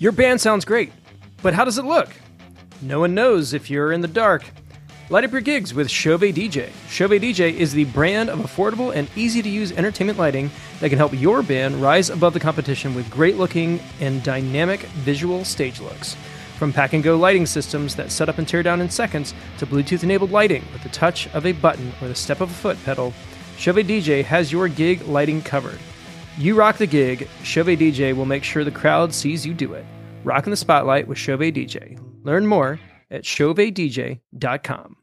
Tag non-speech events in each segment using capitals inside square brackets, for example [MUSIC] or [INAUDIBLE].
Your band sounds great, but how does it look? No one knows if you're in the dark. Light up your gigs with Chauvet DJ. Chauvet DJ is the brand of affordable and easy to use entertainment lighting that can help your band rise above the competition with great looking and dynamic visual stage looks. From pack and go lighting systems that set up and tear down in seconds to Bluetooth enabled lighting with the touch of a button or the step of a foot pedal, Chauvet DJ has your gig lighting covered. You rock the gig, Chauvet DJ will make sure the crowd sees you do it. Rock in the spotlight with Chauvet DJ. Learn more at chauvetdj.com.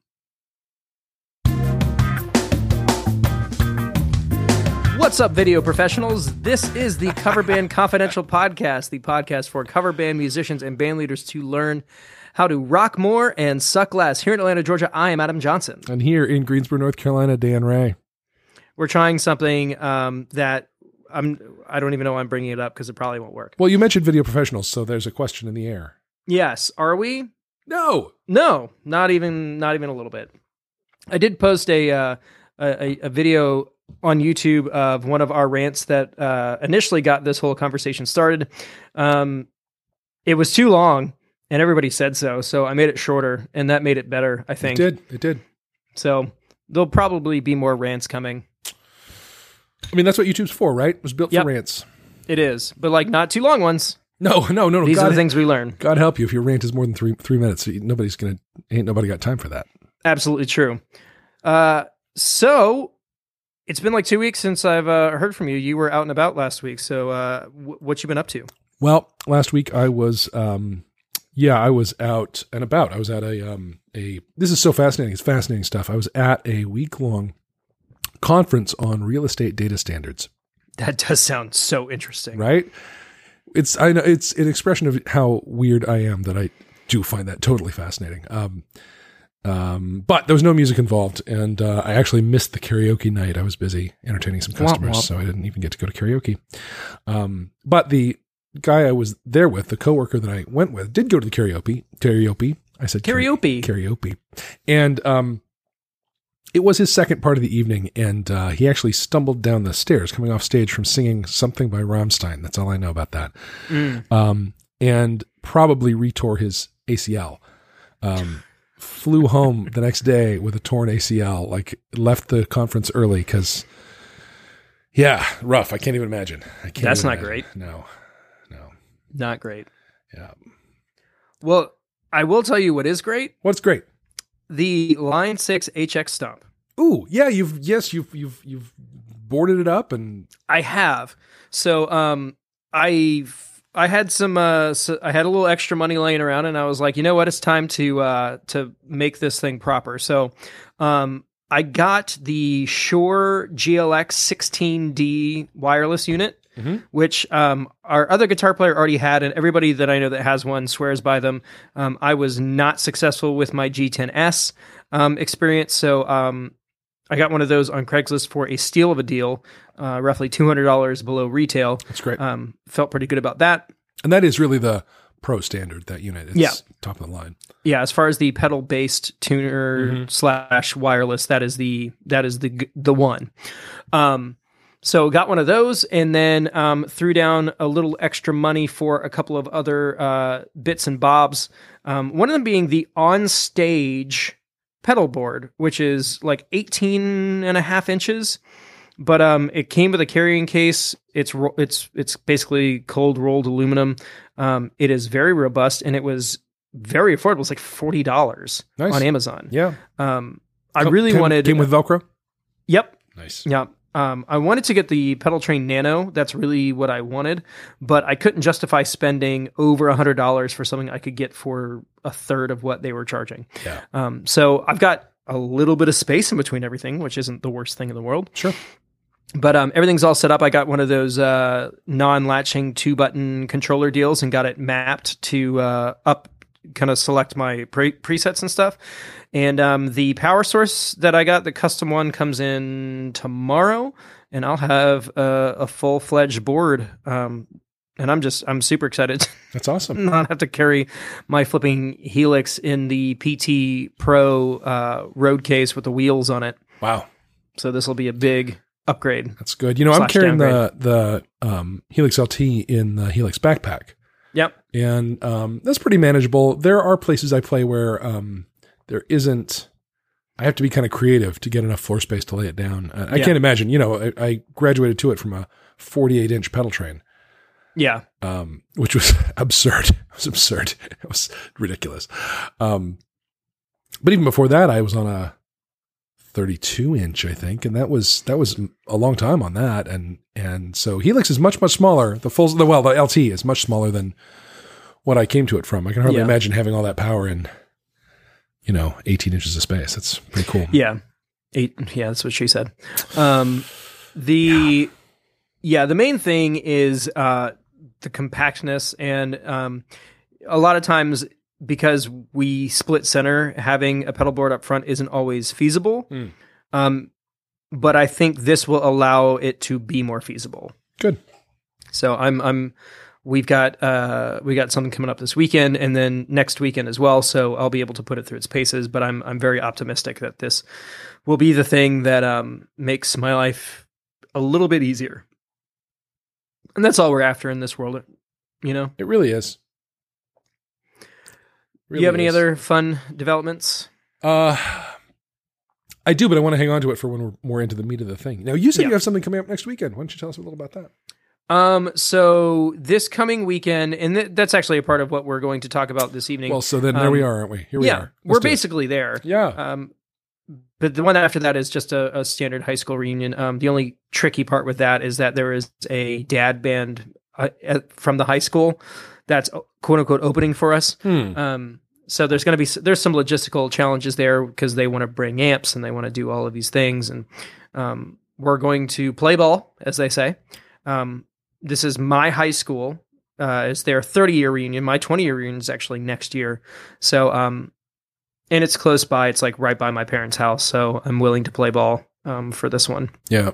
What's up, video professionals? This is the Cover Band Confidential [LAUGHS] Podcast, the podcast for cover band musicians and band leaders to learn how to rock more and suck less. Here in Atlanta, Georgia, I am Adam Johnson. And here in Greensboro, North Carolina, Dan Ray. We're trying something um, that I'm. I don't even know why I'm bringing it up because it probably won't work. Well, you mentioned video professionals, so there's a question in the air. Yes, are we? No. No, not even not even a little bit. I did post a uh, a, a video on YouTube of one of our rants that uh, initially got this whole conversation started. Um, it was too long, and everybody said so, so I made it shorter, and that made it better. I think It did. It did. so. There'll probably be more rants coming. I mean, that's what YouTube's for, right? It was built Yep. for rants. It is, but like not too long ones. No, no, no, no. These God, are the things we learn. God help you if your rant is more than three three minutes. Nobody's gonna ain't nobody got time for that. Absolutely true. Uh, so it's been like two weeks since I've uh, heard from you. You were out and about last week. So uh, w- what you been up to? Well, last week I was um yeah, I was out and about. I was at a um a this is so fascinating. It's fascinating stuff. I was at a week long conference on real estate data standards. That does sound so interesting. right? It's I know it's an expression of how weird I am that I do find that totally fascinating. Um, um, but there was no music involved, and uh, I actually missed the karaoke night. I was busy entertaining some customers, womp. so I didn't even get to go to karaoke. Um, but the guy I was there with, the coworker that I went with, did go to the karaoke. Karaoke. I said Karaoke. Karaoke, and um, it was his second part of the evening, and uh, he actually stumbled down the stairs coming off stage from singing something by Rammstein. That's all I know about that. Mm. Um, and probably retore his ACL. Um, flew home the next day with a torn ACL. Like left the conference early because, yeah, rough. I can't even imagine. I can't That's even not imagine. great. No, no. Not great. Yeah. Well, I will tell you what is great: What's great? The Line Six HX Stomp. Ooh, yeah. You've yes, you've you've you've boarded it up and I have. So um I I had some uh so I had a little extra money laying around and I was like, you know what, it's time to uh to make this thing proper. So um I got the Shure GLX 16D wireless unit. Mhm. Which um, our other guitar player already had, and everybody that I know that has one swears by them. Um, I was not successful with my G10S um, experience, so um, I got one of those on Craigslist for a steal of a deal, uh, roughly two hundred dollars below retail. that's great. Um, felt pretty good about that. and that is really the pro standard that unit. It's Yeah. top of the line. Yeah, as far as the pedal based tuner Mhm. slash wireless, that is the that is the the one. Um, so got one of those, and then um, threw down a little extra money for a couple of other uh, bits and bobs. Um, one of them being the on stage pedal board, which is like 18 and a half inches. But um, it came with a carrying case. It's ro- it's it's basically cold rolled aluminum. Um, it is very robust, and it was very affordable. It's like forty dollars Nice. on Amazon. Yeah. Um, I really came, wanted. came with Velcro. yep, Nice. yeah. Um, I wanted to get the Pedaltrain Nano. That's really what I wanted, but I couldn't justify spending over a hundred dollars for something I could get for a third of what they were charging. Yeah. Um, so I've got a little bit of space in between everything, which isn't the worst thing in the world. Sure. But um, everything's all set up. I got one of those uh, non-latching two-button controller deals and got it mapped to uh, up, kind of select my pre- presets and stuff. And um, the power source that I got, the custom one, comes in tomorrow, and I'll have a, a full-fledged board. Um, and I'm just I'm super excited [LAUGHS] That's awesome. not have to carry my flipping Helix in the PT Pro uh, road case with the wheels on it. Wow. So this will be a big upgrade. That's good. You know, I'm carrying the the um, Helix LT in the Helix backpack. Yep. and um, that's pretty manageable. There are places I play where um, there isn't. I have to be kind of creative to get enough floor space to lay it down. Uh, I Yeah. can't imagine. You know, I, I graduated to it from a 48 inch Pedaltrain, Yeah. um, which was [LAUGHS] absurd. It was absurd. [LAUGHS] It was ridiculous. Um, but even before that, I was on a 32 inch, I think, and that was that was a long time on that. And and so Helix is much much smaller. The full the well the LT is much smaller than what I came to it from. I can hardly Yeah. imagine having all that power in you know 18 inches of space. That's pretty cool. Yeah. Eight. Yeah, that's what she said. Um, the yeah. the main thing is uh, the compactness, and um, a lot of times because we split center, having a pedal board up front isn't always feasible. Mm. Um, but I think this will allow it to be more feasible. Good. So I'm I'm we've got uh we got something coming up this weekend and then next weekend as well. So I'll be able to put it through its paces. But I'm I'm very optimistic that this will be the thing that um makes my life a little bit easier. And that's all we're after in this world, you know. It really is. Do you have any is. other fun developments? Uh, I do, but I want to hang on to it for when we're more into the meat of the thing. Now, you said Yeah. you have something coming up next weekend. Why don't you tell us a little about that? Um, so this coming weekend, and th- that's actually a part of what we're going to talk about this evening. Well, so then there we Um, are, aren't we? Here we yeah, are. Let's we're do it. basically there. Yeah. Um, but the one after that is just a, a standard high school reunion. Um, the only tricky part with that is that there is a dad band uh, at, from the high school that's quote unquote opening for us. Hmm. Um, so there's going to be there's some logistical challenges there because they want to bring amps and they want to do all of these things, and um, we're going to play ball, as they say. Um, this is my high school. Uh, it's their 30 year reunion. My 20 year reunion is actually next year. So, um, and it's close by. It's like right by my parents' house. So I'm willing to play ball um, for this one. Yeah.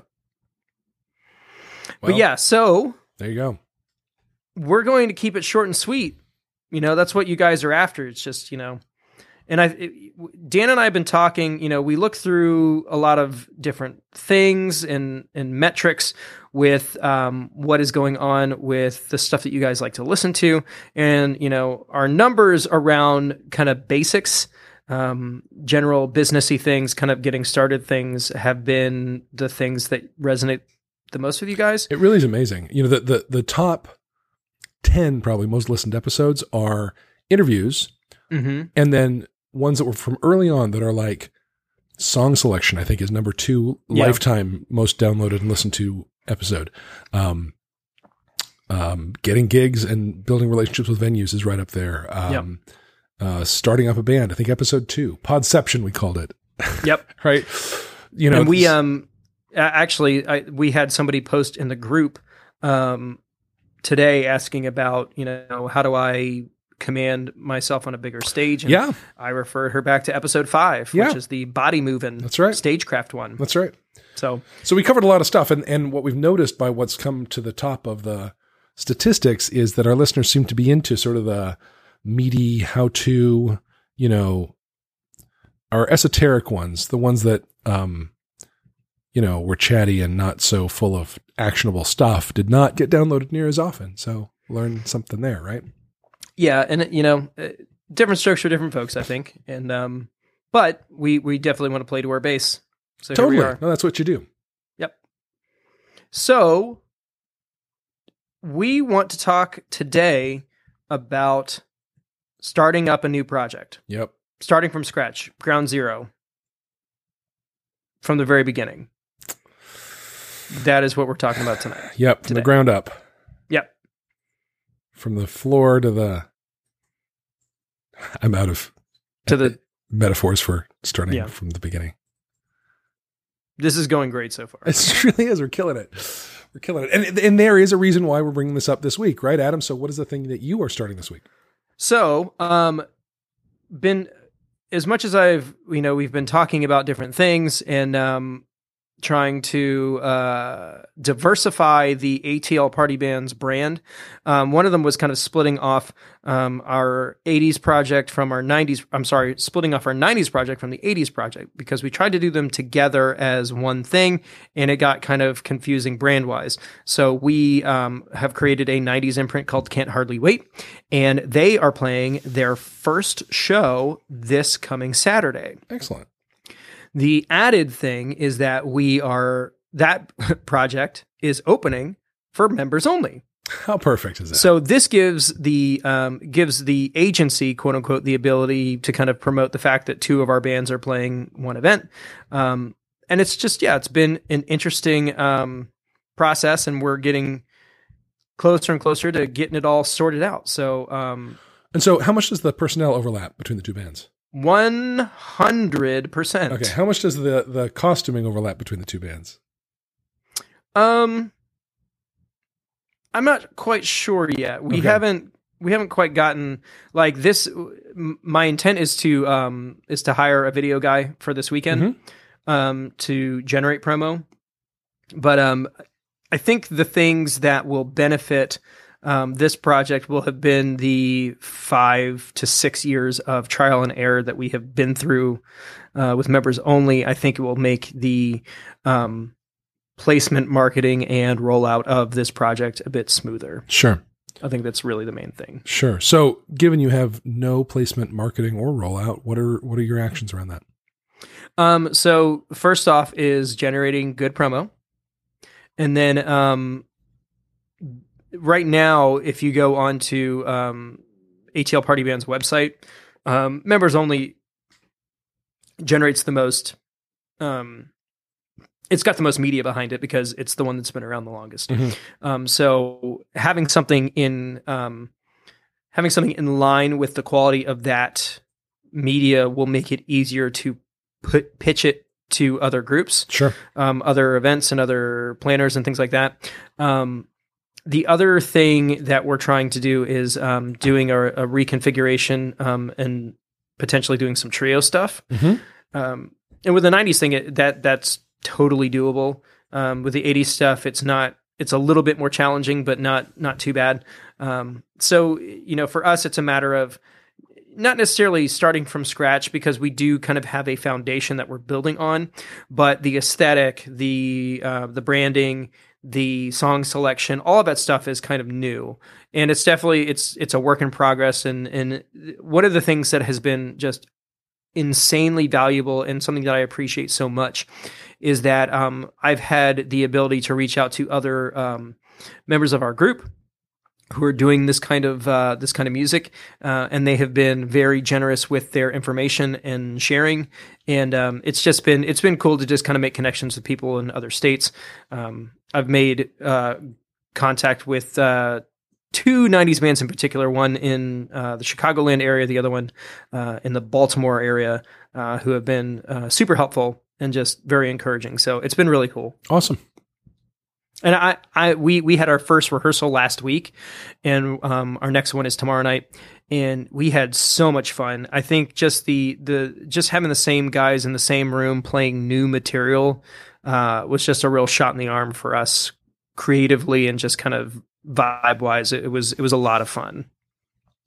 but yeah, so There you go. We're going to keep it short and sweet. You know, that's what you guys are after. It's just, you know, and I, Dan and I have been talking, you know, we look through a lot of different things and, and metrics with um, what is going on with the stuff that you guys like to listen to. And, you know, our numbers around kind of basics, um, general businessy things, kind of getting started things have been the things that resonate the most with you guys. It really is amazing. You know, the the the top ten probably most listened episodes are interviews, Mm-hmm. and then ones that were from early on that are like song selection. I think is number two Yeah. lifetime most downloaded and listened to episode. Um, um, getting gigs and building relationships with venues is right up there. Um, uh, starting up a band. I think episode two, Podception, we called it. [LAUGHS] Yep. Right. You know, and we um actually I, we had somebody post in the group um today asking about you know how do I command myself on a bigger stage and yeah, I referred her back to episode five Yeah. which is the body moving That's right. stagecraft one that's right. so So we covered a lot of stuff, and and what we've noticed by what's come to the top of the statistics is that our listeners seem to be into sort of the meaty how to, you know, our esoteric ones, the ones that um, you know, were chatty and not so full of actionable stuff, did not get downloaded near as often. So learn something there, right? yeah and you know uh, different strokes for different folks I think and um but we we definitely want to play to our base so totally. here we are No, that's what you do. Yep. So, we want to talk today about starting up a new project, Yep. starting from scratch, ground zero, from the very beginning. That is what we're talking about tonight. Yep. From the ground up. Yep. From the floor to the. I'm out of To the metaphors for starting Yeah. from the beginning. this is going great so far. It [LAUGHS] really is. We're killing it. We're killing it. And and there is a reason why we're bringing this up this week, right, Adam? So what is the thing that you are starting this week? So, um, been as much as I've you know we've been talking about different things, and um, trying to uh, diversify the ATL Party Bands brand. Um, one of them was kind of splitting off um, our 80s project from our 90s. I'm sorry, splitting off our 90s project from the 80s project because we tried to do them together as one thing and it got kind of confusing brand wise. So we um, have created a 90s imprint called Can't Hardly Wait and they are playing their first show this coming Saturday. Excellent. The added thing is that we are that [LAUGHS] project is opening for members only. How perfect is that? So this gives the um, gives the agency, quote unquote, the ability to kind of promote the fact that two of our bands are playing one event. Um, and it's just yeah, it's been an interesting um, process, and we're getting closer and closer to getting it all sorted out. So um, and so, how much does the personnel overlap between the two bands? One hundred percent. Okay, how much does the the costuming overlap between the two bands? Um, I'm not quite sure yet. We Okay. haven't we haven't quite gotten like this. m- My intent is to um is to hire a video guy for this weekend Mhm. um to generate promo, but um I think the things that will benefit um, this project will have been the five to six years of trial and error that we have been through uh, with members only. I think it will make the um, placement, marketing, and rollout of this project a bit smoother. Sure, I think that's really the main thing. sure. So, given you have no placement, marketing, or rollout, what are what are your actions around that? Um, so first off is generating good promo, and then um, right now, if you go onto um, ATL Party Band's website, um, members only generates the most. Um, it's got the most media behind it because it's the one that's been around the longest. Mhm. Um, so having something in um, having something in line with the quality of that media will make it easier to put pitch it to other groups, Sure. um, other events, and other planners and things like that. Um, the other thing that we're trying to do is um, doing a, a reconfiguration um, and potentially doing some trio stuff. Mhm. Um, and with the '90s thing, it, that that's totally doable. Um, with the '80s stuff, it's not. It's a little bit more challenging, but not not too bad. Um, so you know, for us, it's a matter of not necessarily starting from scratch because we do kind of have a foundation that we're building on, but the aesthetic, the uh, the branding, the song selection, all of that stuff is kind of new, and it's definitely it's it's a work in progress. And and one of the things that has been just insanely valuable and something that I appreciate so much is that um, I've had the ability to reach out to other um, members of our group who are doing this kind of uh, this kind of music, uh, and they have been very generous with their information and sharing. And um, it's just been it's been cool to just kind of make connections with people in other states. Um, I've made uh, contact with uh, two '90s bands in particular. One in uh, the Chicagoland area, the other one uh, in the Baltimore area, who have been super helpful and just very encouraging. So it's been really cool. Awesome. And I, I, we, we had our first rehearsal last week, and um, our next one is tomorrow night, and we had so much fun. I think just the the just having the same guys in the same room playing new material uh, was just a real shot in the arm for us creatively and just kind of vibe wise. It, it was it was a lot of fun.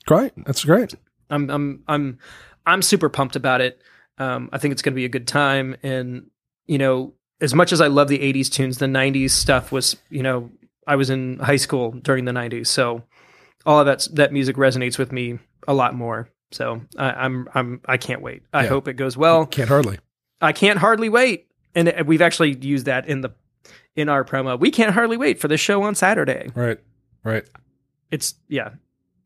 Great. That's great. I'm I'm I'm I'm super pumped about it. Um, I think it's going to be a good time, and you know, as much as I love the '80s tunes, the '90s stuff was, you know, I was in high school during the '90s, so all of that that music resonates with me a lot more. So I, I'm I'm I can't wait. I Yeah. hope it goes well. Can't hardly. I can't hardly wait, and we've actually used that in the in our promo. We can't hardly wait for the show on Saturday. Right. Right. It's yeah,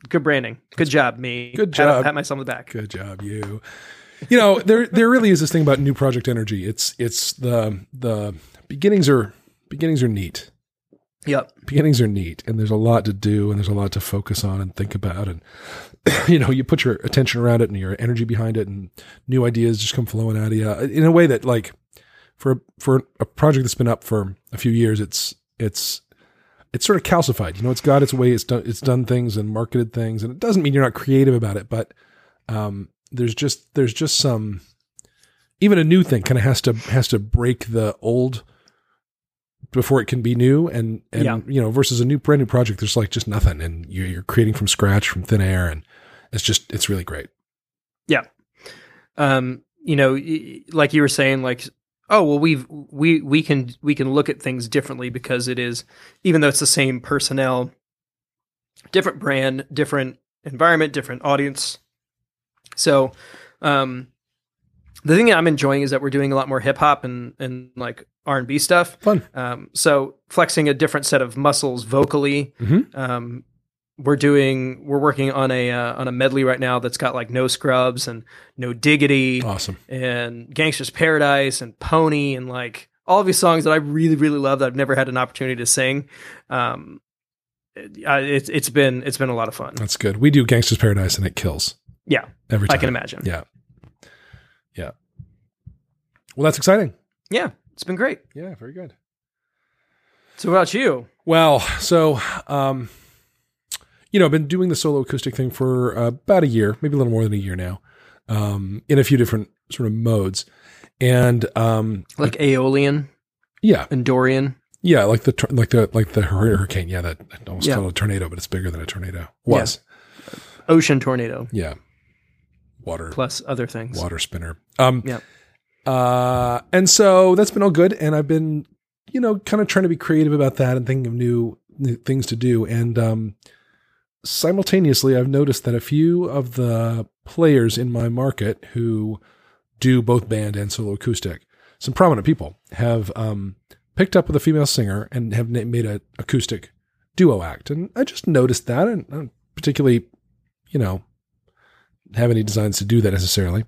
good branding. Good job, me. Good Pat- job. Pat myself on the back. Good job, you. You know, there there really is this thing about new project energy. It's it's the the beginnings are beginnings are neat. Yep. Beginnings are neat, and there's a lot to do, and there's a lot to focus on and think about, and [CLEARS THROAT] you know, you put your attention around it and your energy behind it, and new ideas just come flowing out of you in a way that, like, for for a project that's been up for a few years, it's it's it's sort of calcified. You know, it's got its way. It's done. It's done things and marketed things, and it doesn't mean you're not creative about it. But um, there's just there's just some even a new thing kind of has to has to break the old before it can be new and and Yeah. you know versus a new brand new project there's like just nothing and you're, you're creating from scratch from thin air and it's just it's really great Yeah. um, you know, like you were saying, like, oh well, we've we we can we can look at things differently because it is even though it's the same personnel, different brand, different environment, different audience. So, um, the thing that I'm enjoying is that we're doing a lot more hip hop and and like R and B stuff. fun Um, so flexing a different set of muscles vocally. Mhm. Um, we're doing we're working on a uh, on a medley right now that's got like no scrubs and no diggity awesome and Gangsta's Paradise and Pony and like all of these songs that I really really love that I've never had an opportunity to sing. Um, it, it's it's been it's been a lot of fun. that's good we do gangsters paradise and it kills Yeah, every time I can imagine. yeah. Yeah. Well that's exciting. Yeah, it's been great. yeah very good. So about you? Well, so um, you know, I've been doing the solo acoustic thing for uh, about a year, maybe a little more than a year now, um, in a few different sort of modes, and um, Like Aeolian? Yeah, and Dorian. yeah, like the like the like the hurricane, yeah, that I almost Yeah. called a tornado, but it's bigger than a tornado. Was, Ocean Tornado. Yeah, water plus other things. water spinner. Um, Yeah. Uh, and so that's been all good, and I've been, you know, kind of trying to be creative about that and thinking of new, new things to do. And um, simultaneously, I've noticed that a few of the players in my market who do both band and solo acoustic, some prominent people, have um, picked up with a female singer and have na- made an acoustic duo act. And I just noticed that, and I don't particularly, you know, have any designs to do that necessarily.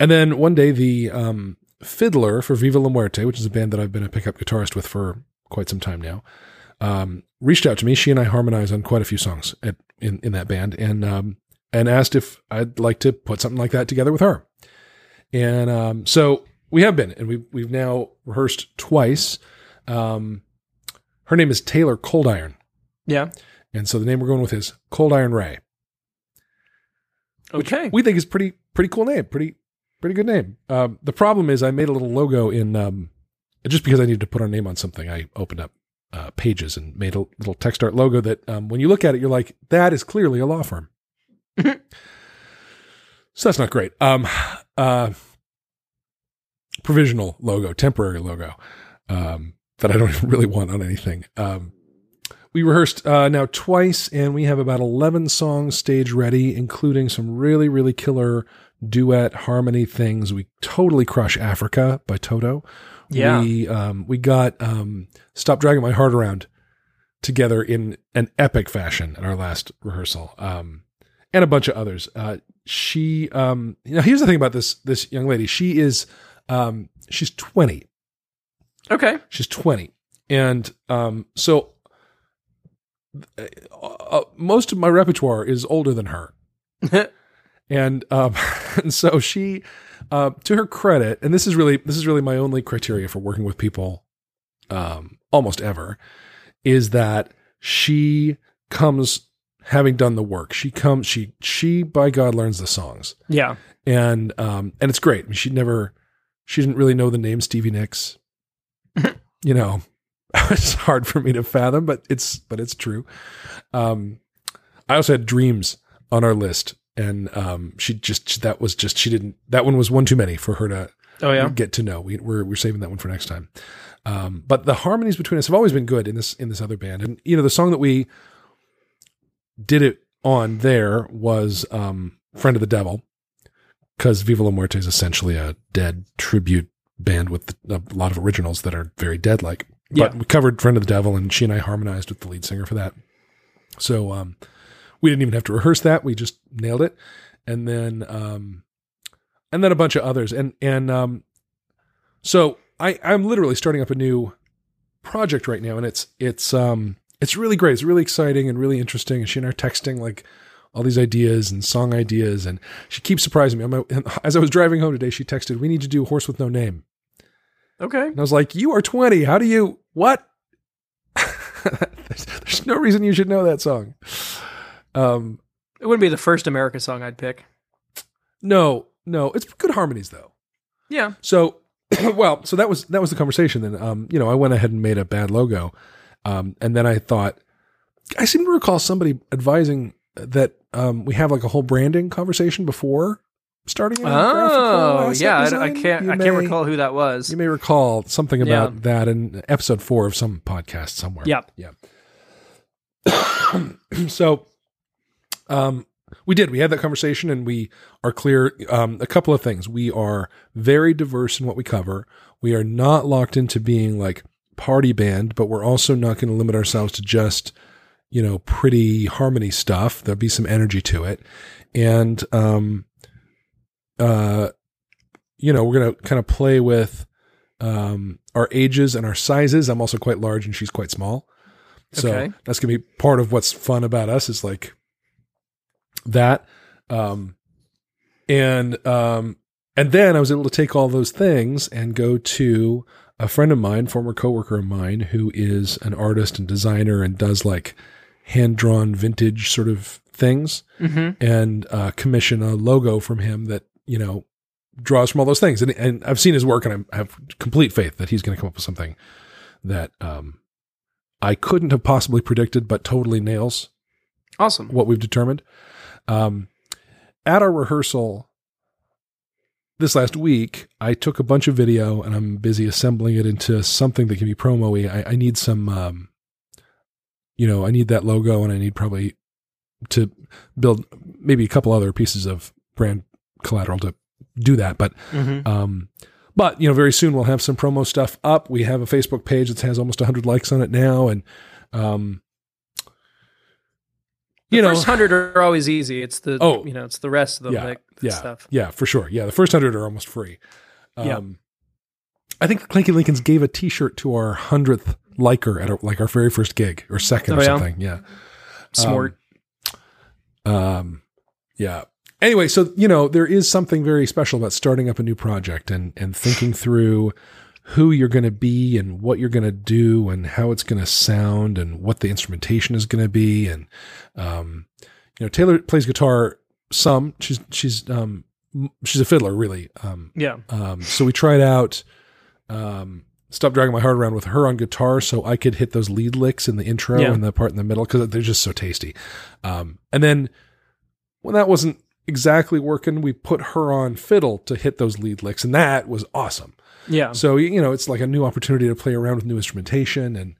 And then one day, the um, fiddler for Viva La Muerte, which is a band that I've been a pickup guitarist with for quite some time now, um, reached out to me. She and I harmonize on quite a few songs at, in in that band, and um, and asked if I'd like to put something like that together with her. And um, so we have been, and we we've now rehearsed twice. Um, her name is Taylor Cold Iron, Yeah. and so the name we're going with is Cold Iron Ray. Okay. we think is pretty pretty cool name, pretty pretty good name. Um, the problem is I made a little logo in um, just because I needed to put our name on something. I opened up uh, Pages and made a little text art logo that um, when you look at it, you're like, that is clearly a law firm. [LAUGHS] so that's not great. Um, uh, provisional logo, temporary logo um, that I don't [LAUGHS] really want on anything. Um, we rehearsed uh, now twice, and we have about 11 songs stage ready, including some really, really killer duet harmony things. We totally crush Africa by Toto. Yeah. We, um, we got um, Stop Dragging My Heart Around together in an epic fashion at our last rehearsal, um, and a bunch of others. Uh, she, um, you know, here's the thing about this this young lady. She is, um, she's 20. Okay. She's 20. And um, so uh, most of my repertoire is older than her. [LAUGHS] And um, [LAUGHS] and so she, uh, to her credit, and this is really this is really my only criteria for working with people, um, almost ever, is that she comes having done the work. She comes she she by God learns the songs, yeah. and um, and it's great. I mean, she never she didn't really know the name Stevie Nicks. [LAUGHS] you know, [LAUGHS] it's hard for me to fathom, but it's but it's true. Um, I also had dreams on our list, and um, she just that was just she didn't that one was one too many for her to Oh yeah. get to know. We, we're we're saving that one for next time. Um, but the harmonies between us have always been good in this in this other band, and you know the song that we did it on there was um, "Friend of the Devil," because Viva La Muerte is essentially a dead tribute band with a lot of originals that are very dead like. But Yeah. we covered "Friend of the Devil," and she and I harmonized with the lead singer for that. So um, we didn't even have to rehearse that; we just nailed it. And then um, and then a bunch of others. And and um, so I I'm literally starting up a new project right now, and it's it's um it's really great. It's really exciting and really interesting. And she and I are texting like all these ideas and song ideas, and she keeps surprising me. My, [LAUGHS] as I was driving home today, she texted, "We need to do Horse with No Name," Okay. and I was like, "You are 20. How do you what?" [LAUGHS] there's, there's no reason you should know that song. Um, It wouldn't be the first America song I'd pick. no, no, it's good harmonies though. Yeah. So [CLEARS THROAT] well, so that was that was the conversation. Then, um, you know, I went ahead and made a bad logo, um, and then I thought, I seem to recall somebody advising that um, we have like a whole branding conversation before starting. Oh, yeah. I, I can't. You I may- can't recall who that was. You may recall something about Yeah. that in episode four of some podcast somewhere. Yep. Yeah. [COUGHS] so, um, we did. We had that conversation, and we are clear. Um, a couple of things. We are very diverse in what we cover. We are not locked into being like party band, but we're also not going to limit ourselves to just you know pretty harmony stuff. There'll be some energy to it, and um, uh, you know, we're going to kind of play with um, our ages and our sizes. I'm also quite large, and she's quite small. So Okay. that's going to be part of what's fun about us is like that. Um, and, um, and then I was able to take all those things and go to a friend of mine, former coworker of mine, who is an artist and designer and does like hand drawn vintage sort of things Mm-hmm. and uh, commission a logo from him that, you know, draws from all those things. And, and I've seen his work and I'm- I have complete faith that he's going to come up with something that, um, I couldn't have possibly predicted, but totally nails Awesome. what we've determined. Um, at our rehearsal this last week, I took a bunch of video and I'm busy assembling it into something that can be promo-y. I, I need some, um, you know, I need that logo and I need probably to build maybe a couple other pieces of brand collateral to do that. But Mm-hmm. um, but you know, very soon we'll have some promo stuff up. We have a Facebook page that has almost 100 likes on it now, and um, The you know, first hundred are always easy. It's the Oh. you know, it's the rest of them Yeah, that, that yeah, stuff. yeah, for sure. Yeah, the first hundred are almost free. Yeah. Um, I think Clanky Lincolns gave a T-shirt to our hundredth liker at our, like our very first gig or second Oh, or yeah? something. Yeah. Smart. Um, yeah. Anyway, so you know there is something very special about starting up a new project and and thinking through who you're going to be and what you're going to do and how it's going to sound and what the instrumentation is going to be and um, you know Taylor plays guitar some she's she's um she's a fiddler really um yeah. um so we tried out um stop dragging my heart around with her on guitar so I could hit those lead licks in the intro Yeah. and the part in the middle because they're just so tasty. Um, and then when that wasn't exactly working, we put her on fiddle to hit those lead licks, and that was awesome. Yeah. So you know, it's like a new opportunity to play around with new instrumentation, and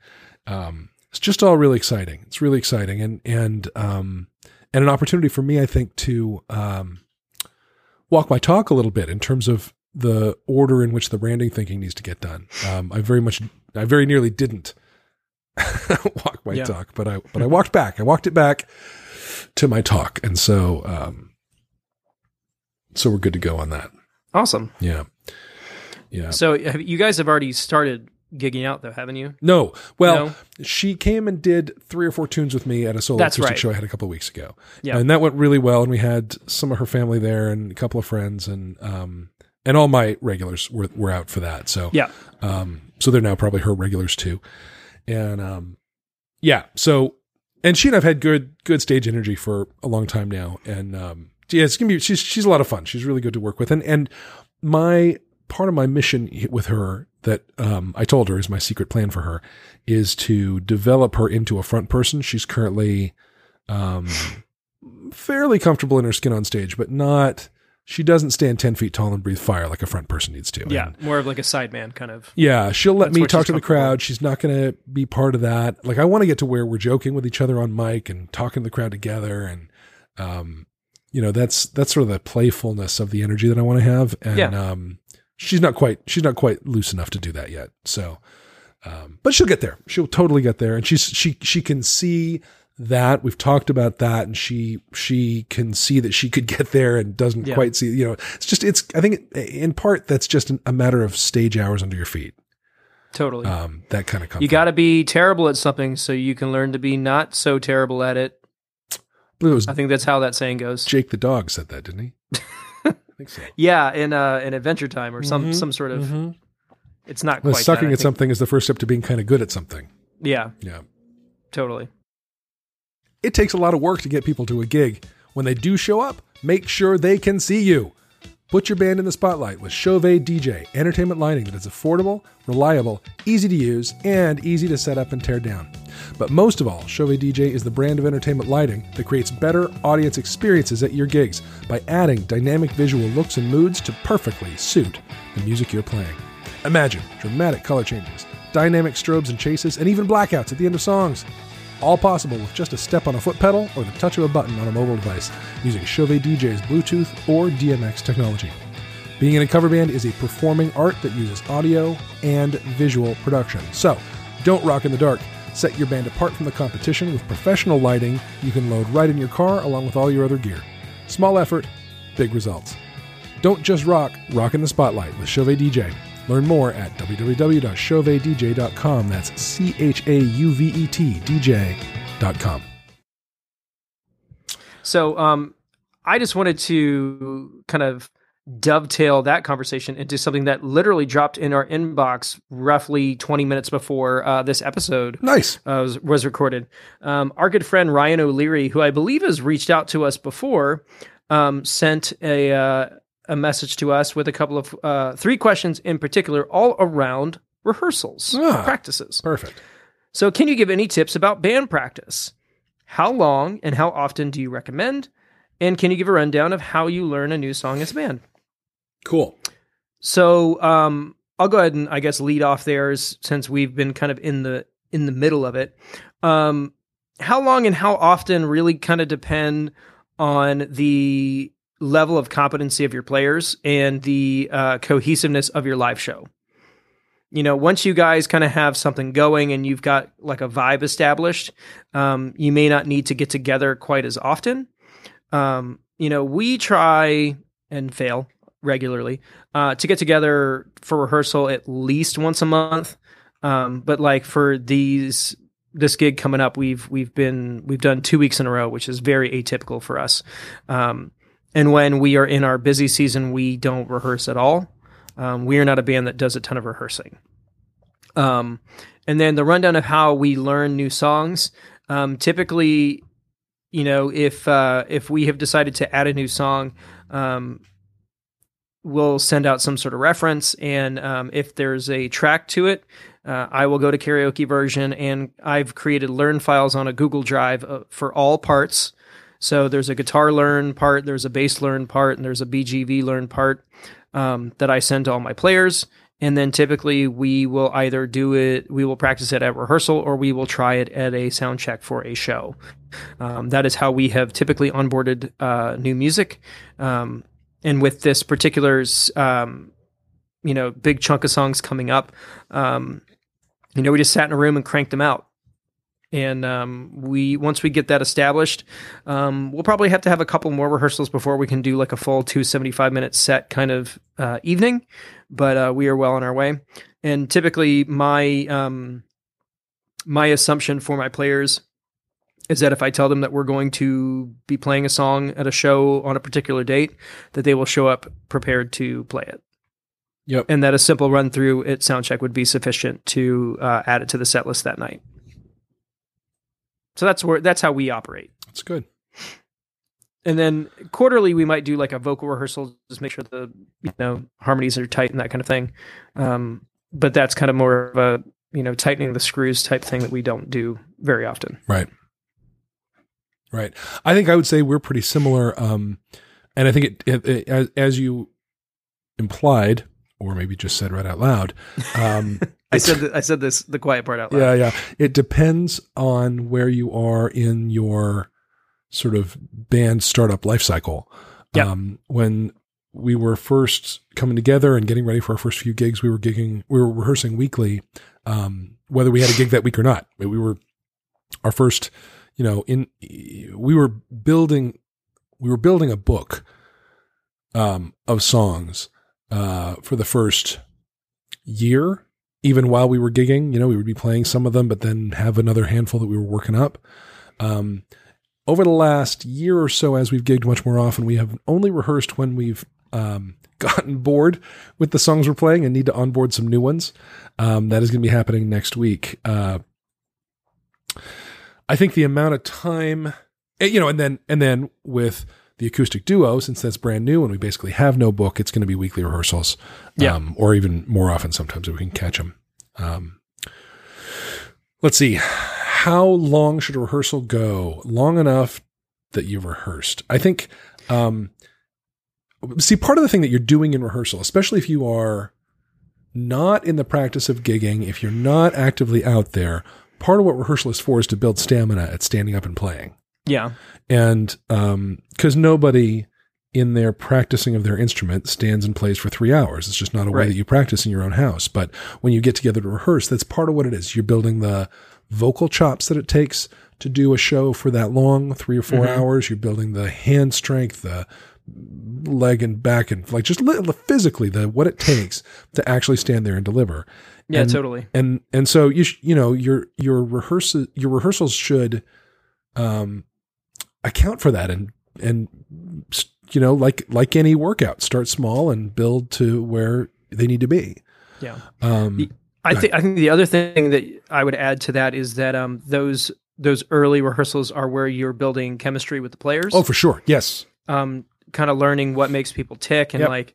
um, it's just all really exciting. It's really exciting, and and um, and an opportunity for me, I think, to um, walk my talk a little bit in terms of the order in which the branding thinking needs to get done. Um, I very much, I very nearly didn't [LAUGHS] walk my Yeah. talk, but I but I walked back. I walked it back to my talk, and so um, so we're good to go on that. Awesome. Yeah, yeah. So you guys have already started gigging out though, haven't you? No. Well, No? she came and did three or four tunes with me at a solo That's acoustic right. show I had a couple of weeks ago. Yeah. And that went really well. And we had some of her family there and a couple of friends and, um, and all my regulars were, were out for that. So, Yeah. um, so they're now probably her regulars too. And, um, yeah. So, and she and I've had good, good stage energy for a long time now. And, um, yeah, it's gonna be, she's, she's a lot of fun. She's really good to work with. And, and my, part of my mission with her that, um, I told her is my secret plan for her is to develop her into a front person. She's currently, um, fairly comfortable in her skin on stage, but not, she doesn't stand 10 feet tall and breathe fire like a front person needs to. Yeah. And- More of like a sideman kind of. yeah, she'll let me talk to the crowd. She's not going to be part of that. Like I want to get to where we're joking with each other on mic and talking to the crowd together, and um, you know that's that's sort of the playfulness of the energy that I want to have. And Yeah. um, she's not quite she's not quite loose enough to do that yet. So, um, but she'll get there. She'll totally get there, and she's she she can see that we've talked about that and she she can see that she could [LAUGHS] get there and doesn't Yeah. quite see you know it's just it's i think in part that's just a matter of stage hours under your feet Totally. um, that kind of comfort. you got to be terrible at something so you can learn to be not so terrible at it. I believe it was I think that's how that saying goes. Jake the dog said that, didn't he? [LAUGHS] I think so. Yeah, in uh in Adventure Time or some Mhm. some sort of. Mhm. It's not Well, quite sucking that, at think. something is the first step to being kind of good at something. Yeah, Yeah. totally. It takes a lot of work to get people to a gig. When they do show up, make sure they can see you. Put your band in the spotlight with Chauvet DJ, entertainment lighting that is affordable, reliable, easy to use, and easy to set up and tear down. But most of all, Chauvet DJ is the brand of entertainment lighting that creates better audience experiences at your gigs by adding dynamic visual looks and moods to perfectly suit the music you're playing. Imagine dramatic color changes, dynamic strobes and chases, and even blackouts at the end of songs. All possible with just a step on a foot pedal or the touch of a button on a mobile device using Chauvet DJ's Bluetooth or DMX technology. Being in a cover band is a performing art that uses audio and visual production. So, don't rock in the dark. Set your band apart from the competition with professional lighting you can load right in your car along with all your other gear. Small effort, big results. Don't just rock, rock in the spotlight with Chauvet DJ. Learn more at www.chauvetdj.com. That's C H A U V E T DJ.com. So, um, I just wanted to kind of dovetail that conversation into something that literally dropped in our inbox roughly 20 minutes before uh, this episode Nice. uh, was, was recorded. Um, our good friend Ryan O'Leary, who I believe has reached out to us before, um, sent a uh, a message to us with a couple of uh, three questions in particular, all around rehearsals Ah. practices. Perfect. So, can you give any tips about band practice? How long and how often do you recommend? And can you give a rundown of how you learn a new song as a band? Cool. So, um, I'll go ahead and I guess lead off there since we've been kind of in the in the middle of it. Um, how long and how often really kind of depend on the level of competency of your players and the uh, cohesiveness of your live show. You know, once you guys kind of have something going and you've got like a vibe established, um, you may not need to get together quite as often. Um, you know, we try and fail regularly uh, to get together for rehearsal at least once a month. Um, but like for these this gig coming up, we've we've been we've done two weeks in a row, which is very atypical for us. Um, and when we are in our busy season, we don't rehearse at all. Um, we are not a band that does a ton of rehearsing. Um, and then the rundown of how we learn new songs. Um, typically, you know, if uh, if we have decided to add a new song, um, we'll send out some sort of reference, and um, if there's a track to it, uh, I will go to karaoke version, and I've created learn files on a Google Drive uh, for all parts. So there's a guitar learn part, there's a bass learn part, and there's a BGV learn part um, that I send to all my players. And then typically we will either do it, we will practice it at rehearsal, or we will try it at a sound check for a show. Um, that is how we have typically onboarded uh, new music. Um, and with this particular, um, you know, big chunk of songs coming up, um, you know, we just sat in a room and cranked them out. And um, we once we get that established, um, we'll probably have to have a couple more rehearsals before we can do like a full two seventy five minute set kind of uh, evening. But uh, we are well on our way. And typically, my um, my assumption for my players is that if I tell them that we're going to be playing a song at a show on a particular date, that they will show up prepared to play it. Yep. And that a simple run through at soundcheck would be sufficient to uh, add it to the set list that night. So that's where that's how we operate. That's good. And then quarterly, we might do like a vocal rehearsal, just make sure the you know harmonies are tight and that kind of thing. Um, but that's kind of more of a you know tightening the screws type thing that we don't do very often. Right. Right. I think I would say we're pretty similar. Um, and I think it, it, it as, as you implied, or maybe just said right out loud. Um, [LAUGHS] I said th- I said this the quiet part out loud. yeah, yeah. It depends on where you are in your sort of band startup life cycle. Yeah. Um, when we were first coming together and getting ready for our first few gigs, we were gigging, we were rehearsing weekly, um, whether we had a gig that week or not. We were our first, you know, in we were building, we were building a book um, of songs uh, for the first year even while we were gigging, you know, we would be playing some of them, but then have another handful that we were working up. Um, over the last year or so, as we've gigged much more often, we have only rehearsed when we've um, [LAUGHS] gotten bored with the songs we're playing and need to onboard some new ones. Um, that is going to be happening next week. Uh, I think the amount of time, eh, you know, and then and then with The acoustic duo, since that's brand new and we basically have no book, it's going to be weekly rehearsals, Yeah. um, or even more often sometimes if we can catch them. Um, let's see, how long should a rehearsal go? Long enough that you've rehearsed. I think. Um, see, part of the thing that you're doing in rehearsal, especially if you are not in the practice of gigging, if you're not actively out there, part of what rehearsal is for is to build stamina at standing up and playing. Yeah. And because nobody in their practicing of their instrument stands and plays for three hours. It's just not a way that you practice in your own house. But when you get together to rehearse, that's part of what it is. You're building the vocal chops that it takes to do a show for that long, three or 4 Mhm. hours. You're building the hand strength, the leg and back and like just physically the what it takes to actually stand there and deliver Yeah, And- totally. and and so you sh- you know your your rehearsal your rehearsals should um account for that and and you know like like any workout start small and build to where they need to be Yeah. um I think I think the other thing that I would add to that is that um those those early rehearsals are where you're building chemistry with the players. oh for sure yes um, kind of learning what makes people tick and Yep. like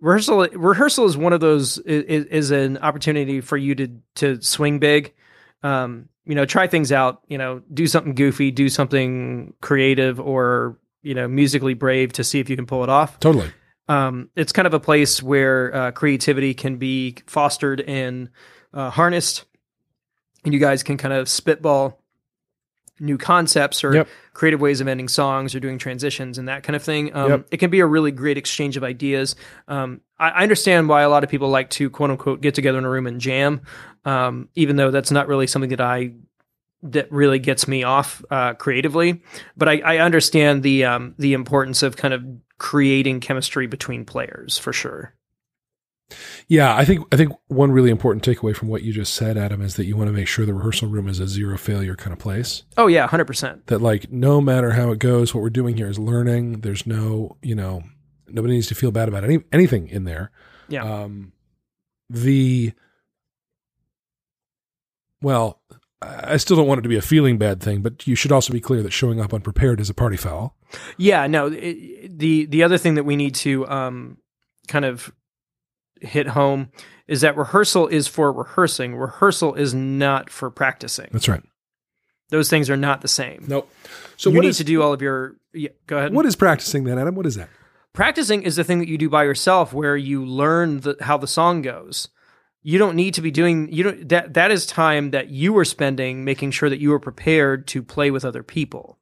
rehearsal. Rehearsal is one of those is, is an opportunity for you to to swing big. Um, you know, try things out. You know, do something goofy, do something creative, or you know, musically brave to see if you can pull it off. totally Um, it's kind of a place where uh, creativity can be fostered and uh, harnessed, and you guys can kind of spitball new concepts or Yep. creative ways of ending songs or doing transitions and that kind of thing. Um, Yep. It can be a really great exchange of ideas. Um, I, I understand why a lot of people like to quote unquote get together in a room and jam, um, even though that's not really something that I that really gets me off uh, creatively. But I, I understand the um, the importance of kind of creating chemistry between players for sure. yeah i think i think one really important takeaway from what you just said adam is that you want to make sure the rehearsal room is a zero failure kind of place Oh yeah, hundred percent. that like no matter how it goes what we're doing here is learning there's no you know nobody needs to feel bad about any anything in there Yeah. um the well i still don't want it to be a feeling bad thing but you should also be clear that showing up unprepared is a party foul Yeah, no. It, the the other thing that we need to um, kind of hit home is that rehearsal is for rehearsing. Rehearsal is not for practicing. that's right Those things are not the same. nope so you need is to do all of your. Yeah, go ahead. what is practicing then adam what is that practicing is the thing that you do by yourself, where you learn the, how the song goes. You don't need to be doing you don't that that is time that you are spending making sure that you are prepared to play with other people.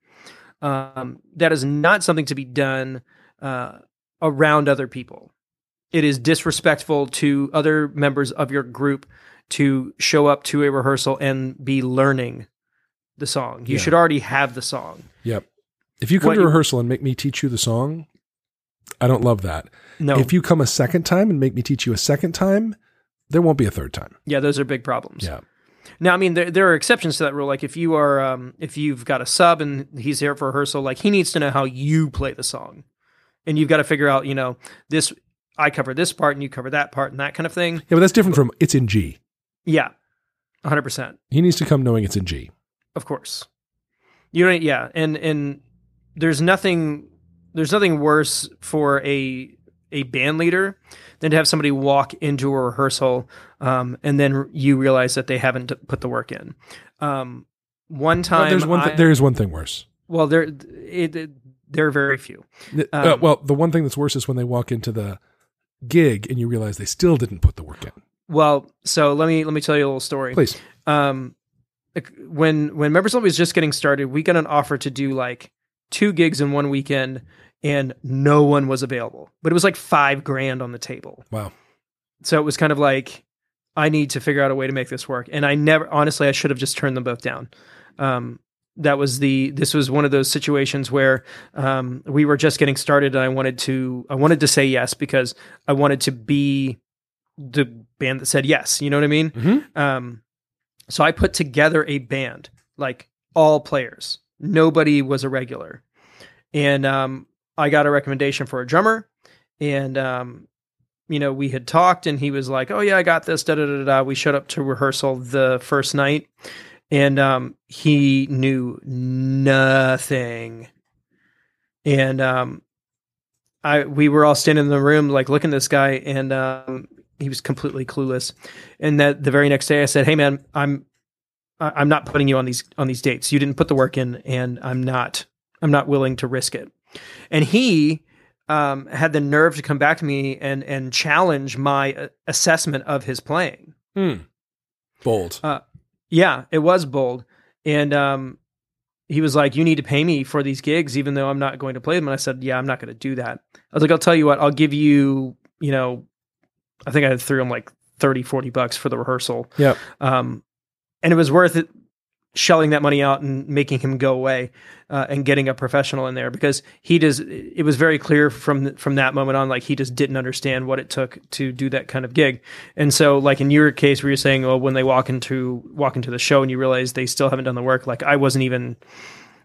Um, that is not something to be done uh, around other people. It is disrespectful to other members of your group to show up to a rehearsal and be learning the song. You Yeah. should already have the song. yep if you come What to you- rehearsal and make me teach you the song i don't love that No, if you come a second time and make me teach you a second time there won't be a third time yeah, those are big problems. yeah Now, I mean, there, there are exceptions to that rule. Like if you are, um, if you've got a sub and he's here for rehearsal, like he needs to know how you play the song, and you've got to figure out, you know, this I cover this part and you cover that part and that kind of thing. yeah but that's different from it's in g Yeah, hundred percent, he needs to come knowing it's in g of course. You don't, yeah, and and there's nothing, there's nothing worse for a a band leader than to have somebody walk into a rehearsal um, and then you realize that they haven't put the work in. Um, one Well, time, there's one I- there is one thing worse Well, there it, it, there are very few. Uh, Um, well, the one thing that's worse is when they walk into the gig and you realize they still didn't put the work in. Well, so let me let me tell you a little story. Please. Um, when when Members Only was just getting started, we got an offer to do like two gigs in one weekend, and no one was available. But it was like five grand on the table. Wow. So it was kind of like I need to figure out a way to make this work. And I never, honestly, I should have just turned them both down. Um, that was the this was one of those situations where um, we were just getting started and I wanted to I wanted to say yes because I wanted to be the band that said yes. You know what I mean? Mhm. Um, so I put together a band, like all players. Nobody was a regular, and um, I got a recommendation for a drummer, and um, you know we had talked, and he was like, "Oh yeah, I got this." Da da da da. We showed up to rehearsal the first night, and um, he knew nothing. and um, I we were all standing in the room like looking at this guy, and um, he was completely clueless. And that the very next day, I said, "Hey, man, I'm I- I'm not putting you on these on these dates. You didn't put the work in, and I'm not I'm not willing to risk it." And he um, had the nerve to come back to me and and challenge my uh, assessment of his playing. Hmm. Bold. Uh, Yeah, it was bold. And um, he was like, You need to pay me for these gigs, even though I'm not going to play them. And I said, Yeah, I'm not going to do that. I was like, I'll tell you what, I'll give you, you know, I think I threw him like 30, 40 bucks for the rehearsal. Yeah. Um, and it was worth it shelling that money out and making him go away uh, and getting a professional in there because he does it was very clear from from that moment on like he just didn't understand what it took to do that kind of gig and so like in your case where you're saying oh when they walk into walk into the show and you realize they still haven't done the work like i wasn't even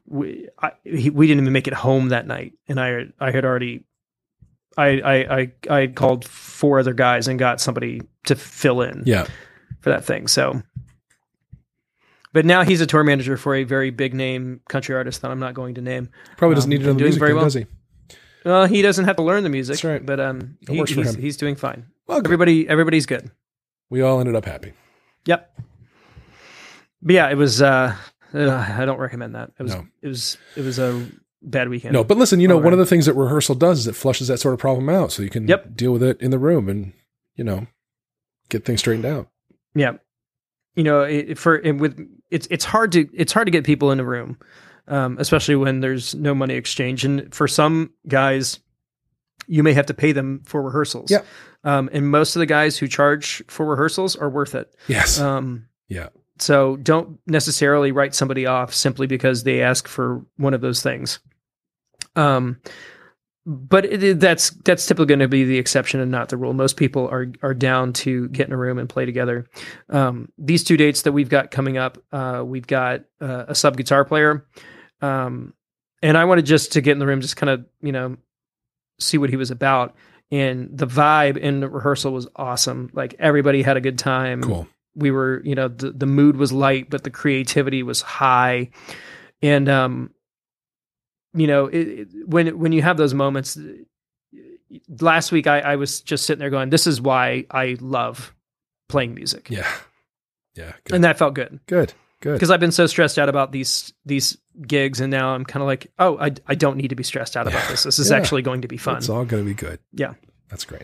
we, I, he, we didn't even make it home that night and i i had already I, I I I called four other guys and got somebody to fill in Yeah. for that thing. So, but now he's a tour manager for a very big name country artist that I'm not going to name. Probably doesn't Um, need it on the doing music, very well. does he? Well, he doesn't have to learn the music. That's right. But um, he, he's, he's doing fine. Well, good. Everybody, everybody's good. we all ended up happy. Yep. But yeah, it was. uh uh, I don't recommend that. It was. No. It was. It was a bad weekend. No, but listen, you know, All one of the things that rehearsal does is it flushes that sort of problem out so you can Yep. deal with it in the room and, you know, get things straightened out. Yeah. You know, it, for and with it's it's hard to it's hard to get people in a room, um, especially when there's no money exchange. And for some guys, you may have to pay them for rehearsals. Yeah. Um, and most of the guys who charge for rehearsals are worth it. Yes. Um, yeah. so don't necessarily write somebody off simply because they ask for one of those things. Um, but it, that's that's typically going to be the exception and not the rule. Most people are are down to get in a room and play together. Um, these two dates that we've got coming up, uh, we've got uh, a sub guitar player, um, and I wanted just to get in the room, just kind of you know see what he was about. And the vibe in the rehearsal was awesome. Like everybody had a good time Cool. we were you know the, the mood was light but the creativity was high and um you know it, it, when when you have those moments last week I, I was just sitting there going this is why i love playing music Yeah. Yeah. Good. and that felt good good. Good. because i've been so stressed out about these these gigs and now i'm kind of like oh I, I don't need to be stressed out about this this is Yeah. actually going to be fun It's all going to be good. Yeah. That's great.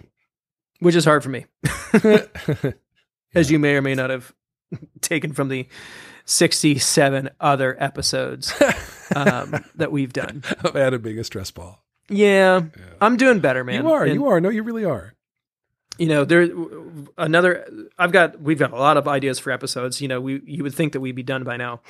which is hard for me [LAUGHS] [LAUGHS] as you may or may not have [LAUGHS] taken from the 67 other episodes um, that we've done. [LAUGHS] I've had being a stress ball. Yeah, Yeah. I'm doing better, man. you are. And, you are. No, you really are. You know, there another. I've got. We've got a lot of ideas for episodes. You know, we you would think that we'd be done by now,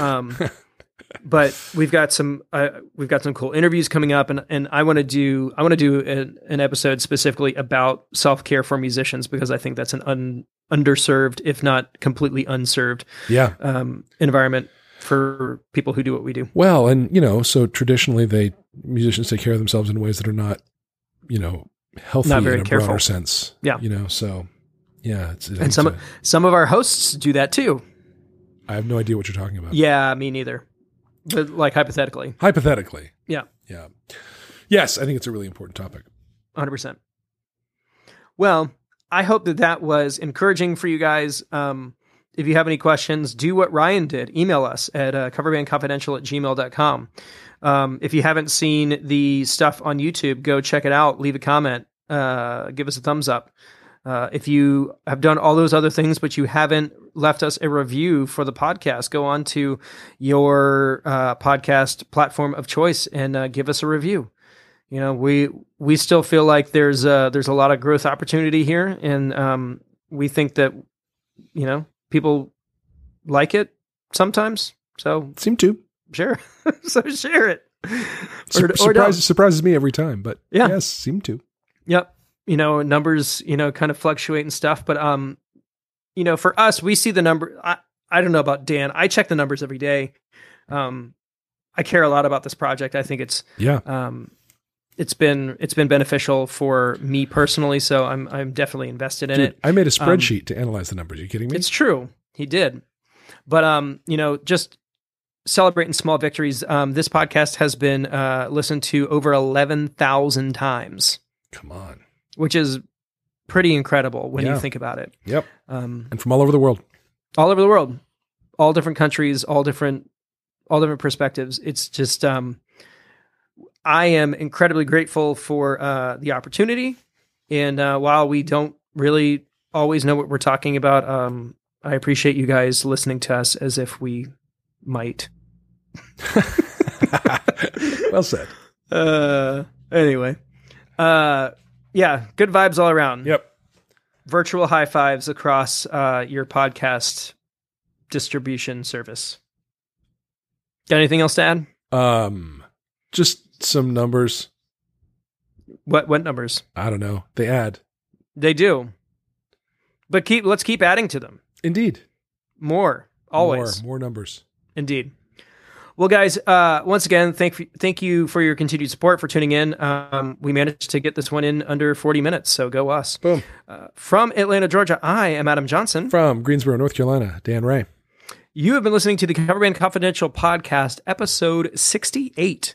um, [LAUGHS] but we've got some. Uh, we've got some cool interviews coming up, and and I want to do. I want to do an, an episode specifically about self care for musicians because I think that's an un, underserved, if not completely unserved, Yeah. um, environment for people who do what we do. Well, and you know, so traditionally they musicians take care of themselves in ways that are not, you know, healthy Not very in a careful. broader sense. Yeah. You know, so yeah, it's, And some a- some of our hosts do that too. I have no idea what you're talking about. Yeah, me neither. But like hypothetically, Hypothetically. Yeah. Yeah. Yes, I think it's a really important topic. 100%. Well, I hope that that was encouraging for you guys. Um, if you have any questions, do what Ryan did. Email us at uh, coverbandconfidential at gmail.com. Um, if you haven't seen the stuff on YouTube, go check it out. Leave a comment. Uh, give us a thumbs up. Uh, if you have done all those other things, but you haven't left us a review for the podcast, go on to your uh, podcast platform of choice and uh, give us a review. You know, we we still feel like there's uh there's a lot of growth opportunity here, and um, we think that you know people like it sometimes. So Seem to. share, [LAUGHS] so share it. Sur- Or- or surprise, don't. surprises me every time, but Yeah. yes, seem to. Yep. You know, numbers, you know, kind of fluctuate and stuff, but um, you know, for us, we see the number. I I don't know about Dan. I check the numbers every day. Um, I care a lot about this project. I think it's Yeah. um, it's been it's been beneficial for me personally. So I'm I'm definitely invested in Dude, it. I made a spreadsheet to analyze the numbers. Are you kidding me? It's true. He did. But um, you know, just celebrating small victories. Um, this podcast has been uh, listened to over 11,000 times, Come on. which is pretty incredible when Yeah. you think about it. Yep. Um, And from all over the world. all over the world, all different countries, all different, all different perspectives. It's just, um, I am incredibly grateful for uh, the opportunity. And uh, while we don't really always know what we're talking about, um, I appreciate you guys listening to us as if we might. [LAUGHS] well said. Uh, anyway, uh, yeah, good vibes all around. Yep. Virtual high fives across uh, your podcast distribution service. Got anything else to add? Um, just some numbers. What what numbers? I don't know. They add. They do, but keep let's keep adding to them. Indeed. More always, More, more numbers. indeed. Well, guys, uh, once again, thank thank you for your continued support for tuning in. Um, we managed to get this one in under forty minutes, so go us. Boom. Uh, from Atlanta, Georgia, I am Adam Johnson. From Greensboro, North Carolina, Dan Ray. You have been listening to the Coverband Confidential podcast, episode 68.